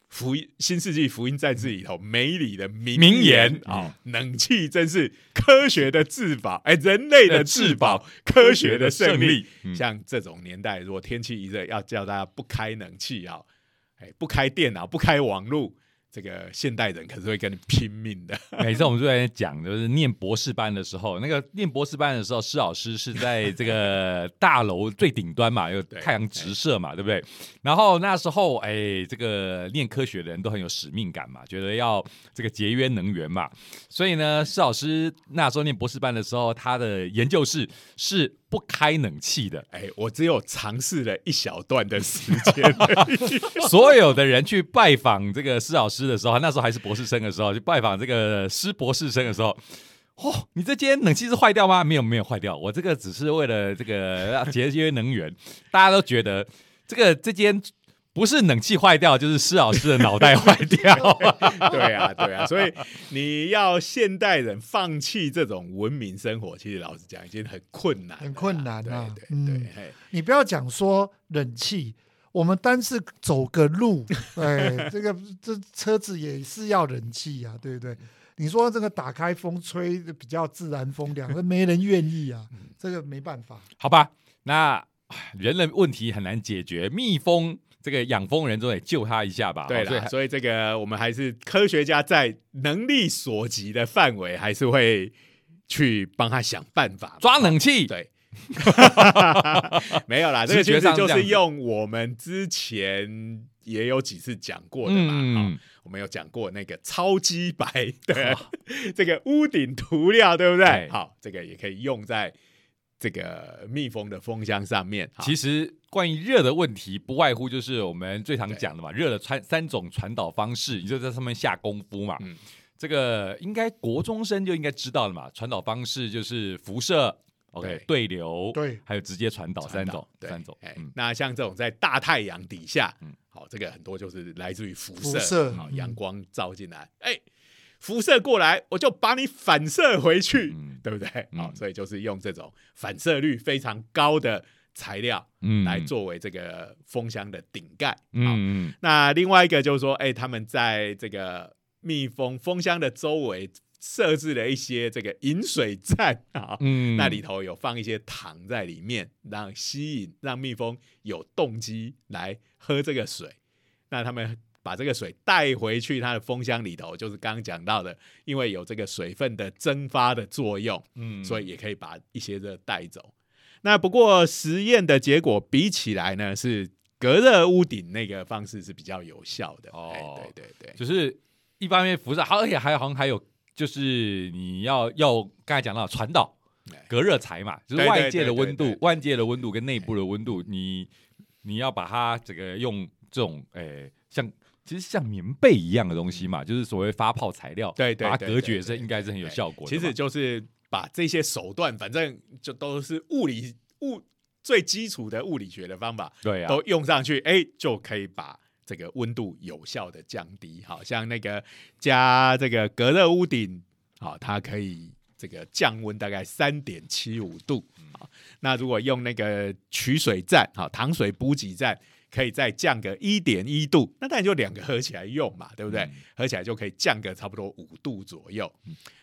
福音新世纪福音战士里头梅里的名名言啊、冷气真是科学的至宝，哎，人类的至宝，科学的胜利。嗯像这种年代，如果天气一热，要叫大家不开冷气啊，哎，不开电脑，不开网络，这个现代人可是会跟你拼命的。每次我们就在讲，就是念博士班的时候，那个念博士班的时候，施老师是在这个大楼最顶端嘛，有太阳直射嘛，对不对？然后那时候，哎，这个念科学的人都很有使命感嘛，觉得要这个节约能源嘛，所以呢，施老师那时候念博士班的时候，他的研究室是。不开冷气的，哎，我只有尝试了一小段的时间。所有的人去拜访这个施老师的时候，那时候还是博士生的时候，去拜访这个施博士生的时候，哦，你这间冷气是坏掉吗？没有，没有坏掉，我这个只是为了这个节约能源。大家都觉得这个这间。不是冷气坏掉，就是施老师的脑袋坏掉。对啊，对啊，所以你要现代人放弃这种文明生活，其实老实讲已经很困难，很困难啊。对对，你不要讲说冷气，我们单是走个路，哎，这个这车子也是要冷气啊，对不对？你说这个打开风吹比较自然风凉，那没人愿意啊，这个没办法。好吧，那人的问题很难解决，蜜蜂。这个养蜂人总得救他一下吧？对了，所以这个我们还是科学家在能力所及的范围，还是会去帮他想办法抓冷气。对，没有啦，这个其实就是用我们之前也有几次讲过的嘛嗯。我们有讲过那个超级白的 这个屋顶涂料，对不对？好，这个也可以用在。这个密封的封箱上面，其实关于热的问题，不外乎就是我们最常讲的嘛，热的传三种传导方式，你就在上面下功夫嘛。嗯，这个应该国中生就应该知道了嘛，传导方式就是辐射，OK，对流，对，还有直接传导三种，三种。那像这种在大太阳底下，嗯，好，这个很多就是来自于辐射，好，阳光照进来，哎。辐射过来，我就把你反射回去，对不对？好，所以就是用这种反射率非常高的材料，嗯，来作为这个蜂箱的顶盖。嗯，那另外一个就是说，哎，他们在这个蜜蜂蜂箱的周围设置了一些这个饮水站 啊，嗯，那里头有放一些糖在里面，让吸引让蜜蜂有动机来喝这个水。那他们。把这个水带回去它的风箱里头，就是刚刚讲到的，因为有这个水分的蒸发的作用，嗯，所以也可以把一些热带走。那不过实验的结果比起来呢，是隔热屋顶那个方式是比较有效的。哦，对对对，就是一方面辐射，好，而且还好像还有就是你要要刚才讲到传导隔热材嘛，就是外界的温度、外界的温度跟内部的温度，你你要把它这个用这种诶像。其实像棉被一样的东西嘛，就是所谓发泡材料，对对，把它隔绝是应该是很有效果。其实就是把这些手段，反正就都是物理物最基础的物理学的方法，对啊，都用上去，哎，就可以把这个温度有效的降低。好像那个加这个隔热屋顶，好，它可以这个降温大概三点七五度。好，那如果用那个取水站，好，糖水补给站。可以再降个一点一度，那当然就两个合起来用嘛，对不对？合起来就可以降个差不多五度左右。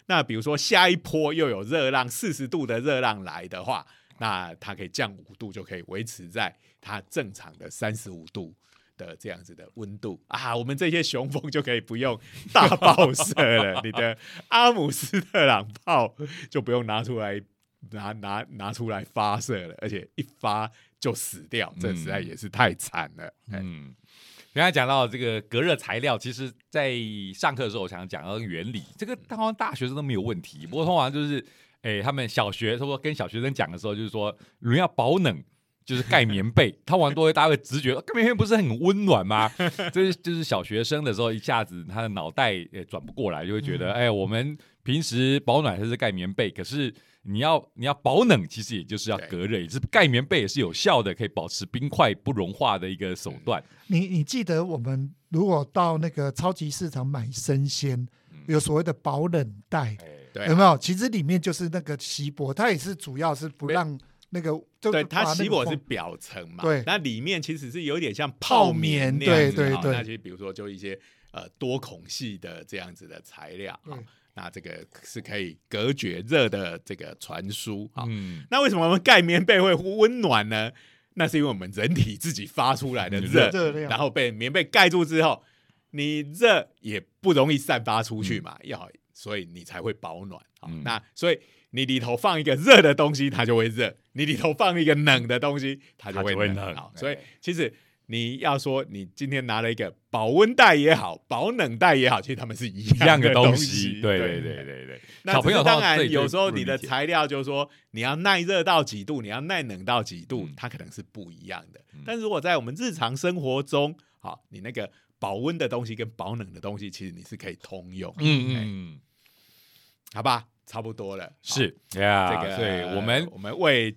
那比如说下一波又有热浪四十度的热浪来的话，那它可以降五度，就可以维持在它正常的三十五度的这样子的温度啊。我们这些雄蜂就可以不用大爆射了，你的阿姆斯特朗炮就不用拿出来拿拿拿出来发射了，而且一发。就死掉，这实在也是太惨了。嗯，刚才讲到这个隔热材料，其实在上课的时候，我想讲到原理，这个当然大学生都没有问题。不过通常就是，哎，他们小学，他说跟小学生讲的时候，就是说人要保冷，就是盖棉被。他往往都会大家会直觉，盖棉被不是很温暖吗？就是就是小学生的时候，一下子他的脑袋也转不过来，就会觉得，哎，我们平时保暖还是盖棉被，可是。你要你要保冷，其实也就是要隔热，也是盖棉被也是有效的，可以保持冰块不融化的一个手段。你你记得我们如果到那个超级市场买生鲜，有所谓的保冷袋，有没有？其实里面就是那个锡箔，它也是主要是不让那个，对它锡箔是表层嘛，对，那里面其实是有点像泡棉那样子。那其实比如说就一些呃多孔系的这样子的材料那这个是可以隔绝热的这个传输啊。那为什么我们盖棉被会温暖呢？那是因为我们人体自己发出来的热，然后被棉被盖住之后，你热也不容易散发出去嘛，要所以你才会保暖。好，那所以你里头放一个热的东西，它就会热；你里头放一个冷的东西，它就会冷。好，所以其实。你要说你今天拿了一个保温袋也好，保冷袋也好，其实他们是一样的东西。对对对对对。小朋友当然有时候你的材料就是说你要耐热到几度，你要耐冷到几度，它可能是不一样的。但是如果在我们日常生活中，好，你那个保温的东西跟保冷的东西，其实你是可以通用。嗯嗯。好吧，差不多了。是呀，这个对，我们我们为。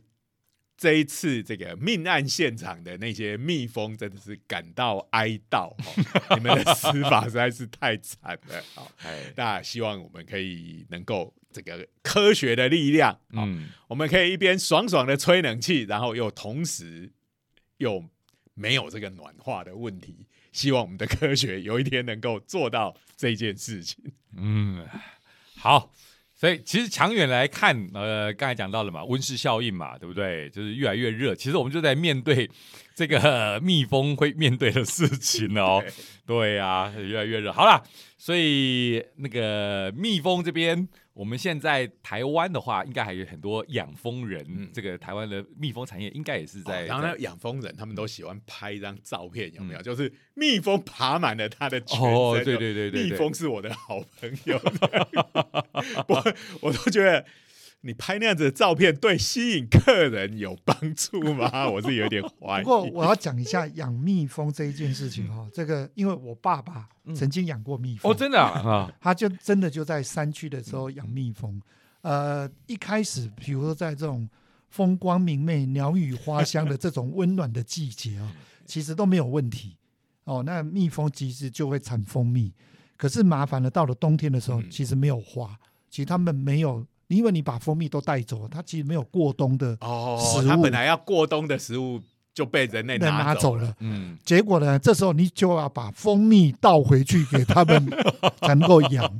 这一次这个命案现场的那些蜜蜂真的是感到哀悼，你们的死法实在是太惨了。好，那希望我们可以能够这个科学的力量，嗯，我们可以一边爽爽的吹冷气，然后又同时又没有这个暖化的问题。希望我们的科学有一天能够做到这件事情。嗯，好。所以其实长远来看，呃，刚才讲到了嘛，温室效应嘛，对不对？就是越来越热，其实我们就在面对这个蜜蜂会面对的事情哦。对呀，越来越热。好了，所以那个蜜蜂这边。我们现在台湾的话，应该还有很多养蜂人。这个台湾的蜜蜂产业应该也是在。然后呢养蜂人他们都喜欢拍一张照片，有没有？就是蜜蜂爬满了他的全身。哦，对对对对，蜜蜂是我的好朋友。我我都觉得。你拍那样子的照片，对吸引客人有帮助吗？我是有点怀疑。不过我要讲一下养蜜蜂这一件事情哈，这个因为我爸爸曾经养过蜜蜂哦，真的啊，他就真的就在山区的时候养蜜蜂。呃，一开始比如说在这种风光明媚、鸟语花香的这种温暖的季节啊，其实都没有问题哦。那蜜蜂其实就会产蜂蜜，可是麻烦了，到了冬天的时候，其实没有花，其实他们没有。因为你把蜂蜜都带走，它其实没有过冬的食物。它本来要过冬的食物就被人类拿走了。嗯，结果呢，这时候你就要把蜂蜜倒回去给他们，才能够养。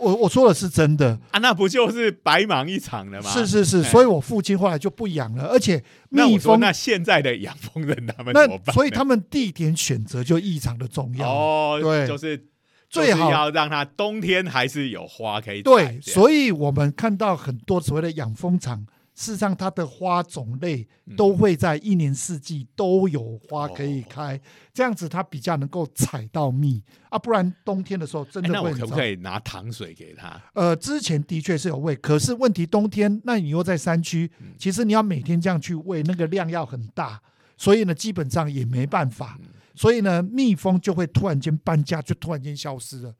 我我说的是真的啊，那不就是白忙一场了吗？是是是，所以我父亲后来就不养了。而且蜜蜂，那现在的养蜂人他们那所以他们地点选择就异常的重要。哦，对，就是。最好要让它冬天还是有花可以对，所以我们看到很多所谓的养蜂场，事实上它的花种类都会在一年四季都有花可以开，这样子它比较能够采到蜜啊，不然冬天的时候真的会。那我可不可以拿糖水给它？呃，之前的确是有喂，可是问题冬天，那你又在山区，其实你要每天这样去喂，那个量要很大，所以呢，基本上也没办法。所以呢，蜜蜂就会突然间搬家，就突然间消失了。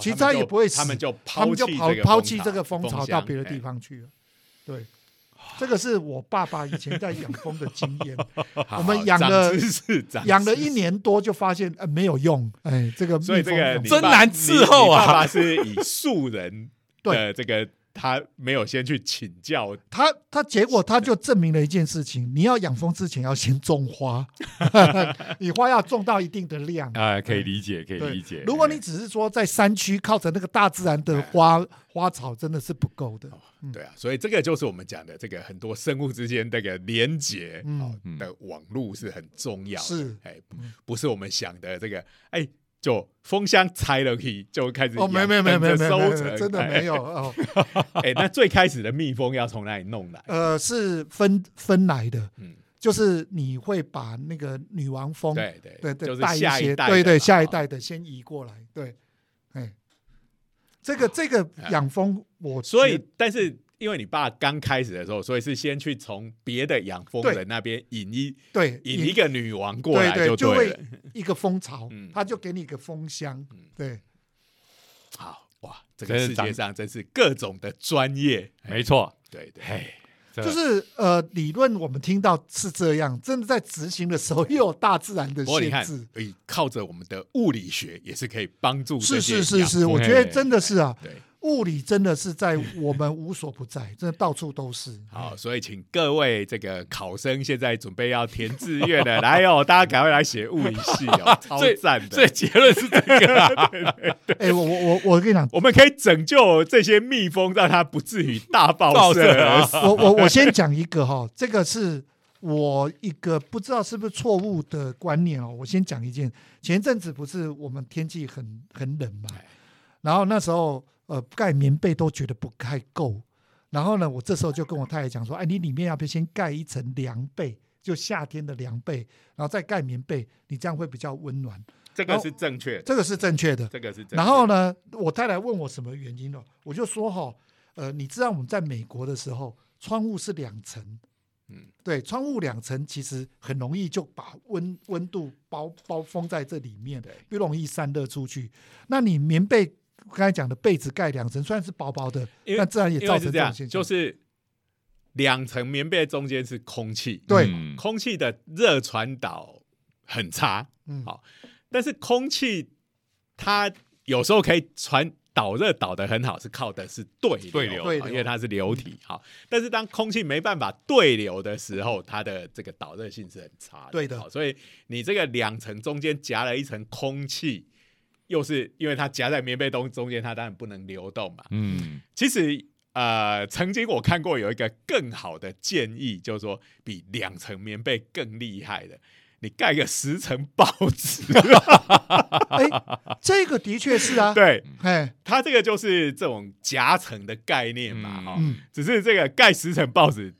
其实它也不会死，他们就他们就抛抛弃这个蜂巢到别的地方去了。对，这个是我爸爸以前在养蜂的经验。我们养了养了一年多，就发现呃没有用。哎，这个所以这个真难伺候啊！爸爸是以素人的 这个。他没有先去请教他，他结果他就证明了一件事情：你要养蜂之前要先种花，你花要种到一定的量啊，可以理解，可以理解。如果你只是说在山区靠着那个大自然的花花草，真的是不够的。对啊，所以这个就是我们讲的这个很多生物之间这个连接的网络是很重要。是，哎，不是我们想的这个，哎。就蜂箱拆了以就开始哦，没没没没没收成，真的没有 哦。哎，那最开始的蜜蜂要从哪里弄来？呃，是分分来的，嗯，就是你会把那个女王蜂，对对对对，带一些，对对，下一代的先移过来，对，哎，这个这个养蜂，我所以但是。因为你爸刚开始的时候，所以是先去从别的养蜂人那边引一对引一个女王过来就对了，一个蜂巢，他就给你一个蜂箱，对，好哇，这个世界上真是各种的专业，没错，对对，就是呃，理论我们听到是这样，真的在执行的时候又有大自然的限制，可以靠着我们的物理学也是可以帮助，是是是是，我觉得真的是啊，对。物理真的是在我们无所不在，真的到处都是。好，所以请各位这个考生现在准备要填志愿的，来哦，大家赶快来写物理系哦，超赞的。所以结论是这个。哎，我我我我跟你讲，我们可以拯救这些蜜蜂，让它不至于大爆射。我我我先讲一个哈，这个是我一个不知道是不是错误的观念哦。我先讲一件，前阵子不是我们天气很很冷嘛，然后那时候呃盖棉被都觉得不太够，然后呢，我这时候就跟我太太讲说，哎，你里面要不要先盖一层凉被，就夏天的凉被，然后再盖棉被，你这样会比较温暖。这个是正确，这个是正确的，这个是。然后呢，我太太问我什么原因了，我就说哈，呃，你知道我们在美国的时候，窗户是两层，嗯，对，窗户两层其实很容易就把温温度包包封在这里面，不容易散热出去。那你棉被刚才讲的被子盖两层，虽然是薄薄的，但自然也造成这样，就是两层棉被中间是空气，对，空气的热传导很差，嗯，好。但是空气它有时候可以传导热导的很好，是靠的是对对流，因为它是流体哈。但是当空气没办法对流的时候，它的这个导热性是很差的。对的，所以你这个两层中间夹了一层空气，又是因为它夹在棉被中中间，它当然不能流动嘛。嗯，其实呃，曾经我看过有一个更好的建议，就是说比两层棉被更厉害的。你盖个十层报纸，哎，这个的确是啊。对，哎，它这个就是这种夹层的概念嘛，哈。只是这个盖十层报纸，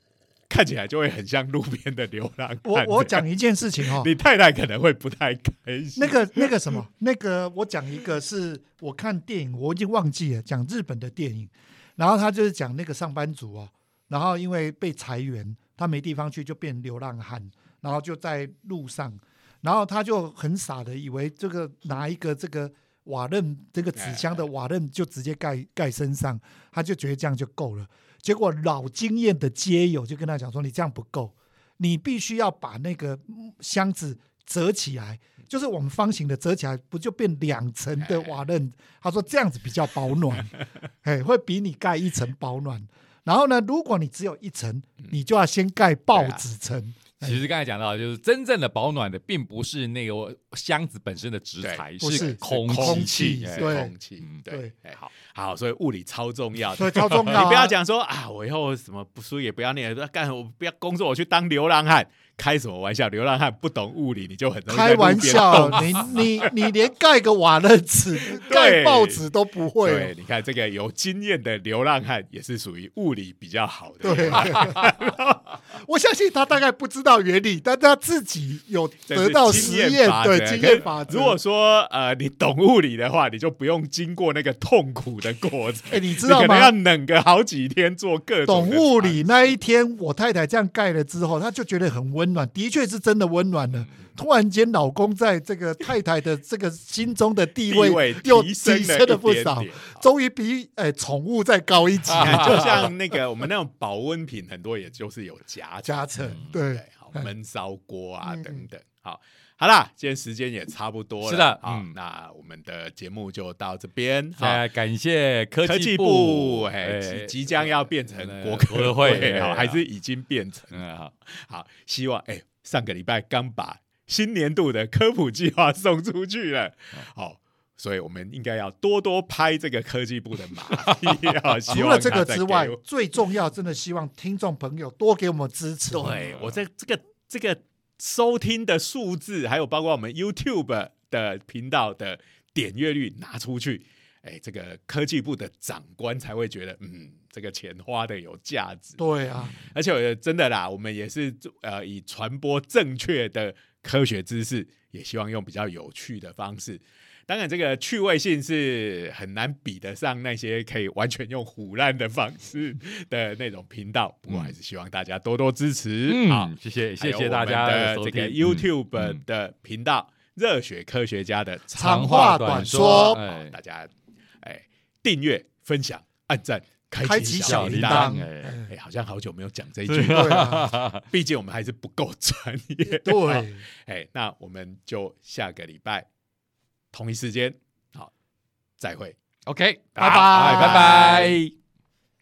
看起来就会很像路边的流浪汉。我我讲一件事情哦，你太太可能会不太开心。那个那个什么，那个我讲一个，是我看电影，我已经忘记了，讲日本的电影，然后他就是讲那个上班族哦，然后因为被裁员，他没地方去，就变流浪汉。然后就在路上，然后他就很傻的以为这个拿一个这个瓦楞这个纸箱的瓦楞就直接盖盖身上，他就觉得这样就够了。结果老经验的街友就跟他讲说：“你这样不够，你必须要把那个箱子折起来，就是我们方形的折起来，不就变两层的瓦楞？”他说：“这样子比较保暖，哎，会比你盖一层保暖。然后呢，如果你只有一层，你就要先盖报纸层。”其实刚才讲到，就是真正的保暖的，并不是那个箱子本身的纸材，是空气，对，空气，对，好，好，所以物理超重要，对，超重要。你不要讲说啊，我以后什么不输也不要念，干我不要工作，我去当流浪汉。开什么玩笑？流浪汉不懂物理，你就很开玩笑。你你你连盖个瓦楞纸、盖报纸都不会。对，你看这个有经验的流浪汉也是属于物理比较好的。对，我相信他大概不知道原理，但他自己有得到实验对经验法则。如果说呃你懂物理的话，你就不用经过那个痛苦的过程。哎，你知道吗？要冷个好几天做各种。懂物理那一天，我太太这样盖了之后，他就觉得很温。暖的确是真的温暖了。突然间，老公在这个太太的这个心中的地位又提升了不少，终于比哎宠物再高一级。就像那个我们那种保温品，很多也就是有夹夹层，对，好焖烧锅啊等等。好，好啦，今天时间也差不多了，是的，嗯，那我们的节目就到这边。好，感谢科技部，哎，即将要变成国科会，好，还是已经变成？了，好，好，希望哎，上个礼拜刚把新年度的科普计划送出去了，好，所以我们应该要多多拍这个科技部的马屁。除了这个之外，最重要，真的希望听众朋友多给我们支持。对我在这个这个。收听的数字，还有包括我们 YouTube 的频道的点阅率拿出去，哎，这个科技部的长官才会觉得，嗯，这个钱花的有价值。对啊，而且真的啦，我们也是呃，以传播正确的科学知识，也希望用比较有趣的方式。当然，这个趣味性是很难比得上那些可以完全用虎烂的方式的那种频道。不过，还是希望大家多多支持。好，谢谢，谢谢大家的这个 YouTube 的频道“热血科学家”的长话短说。大家哎，订阅、分享、按赞、开启小铃铛。哎，好像好久没有讲这一句，毕竟我们还是不够专业。对，哎，那我们就下个礼拜。同一时间，好，再会，OK，拜拜，拜拜。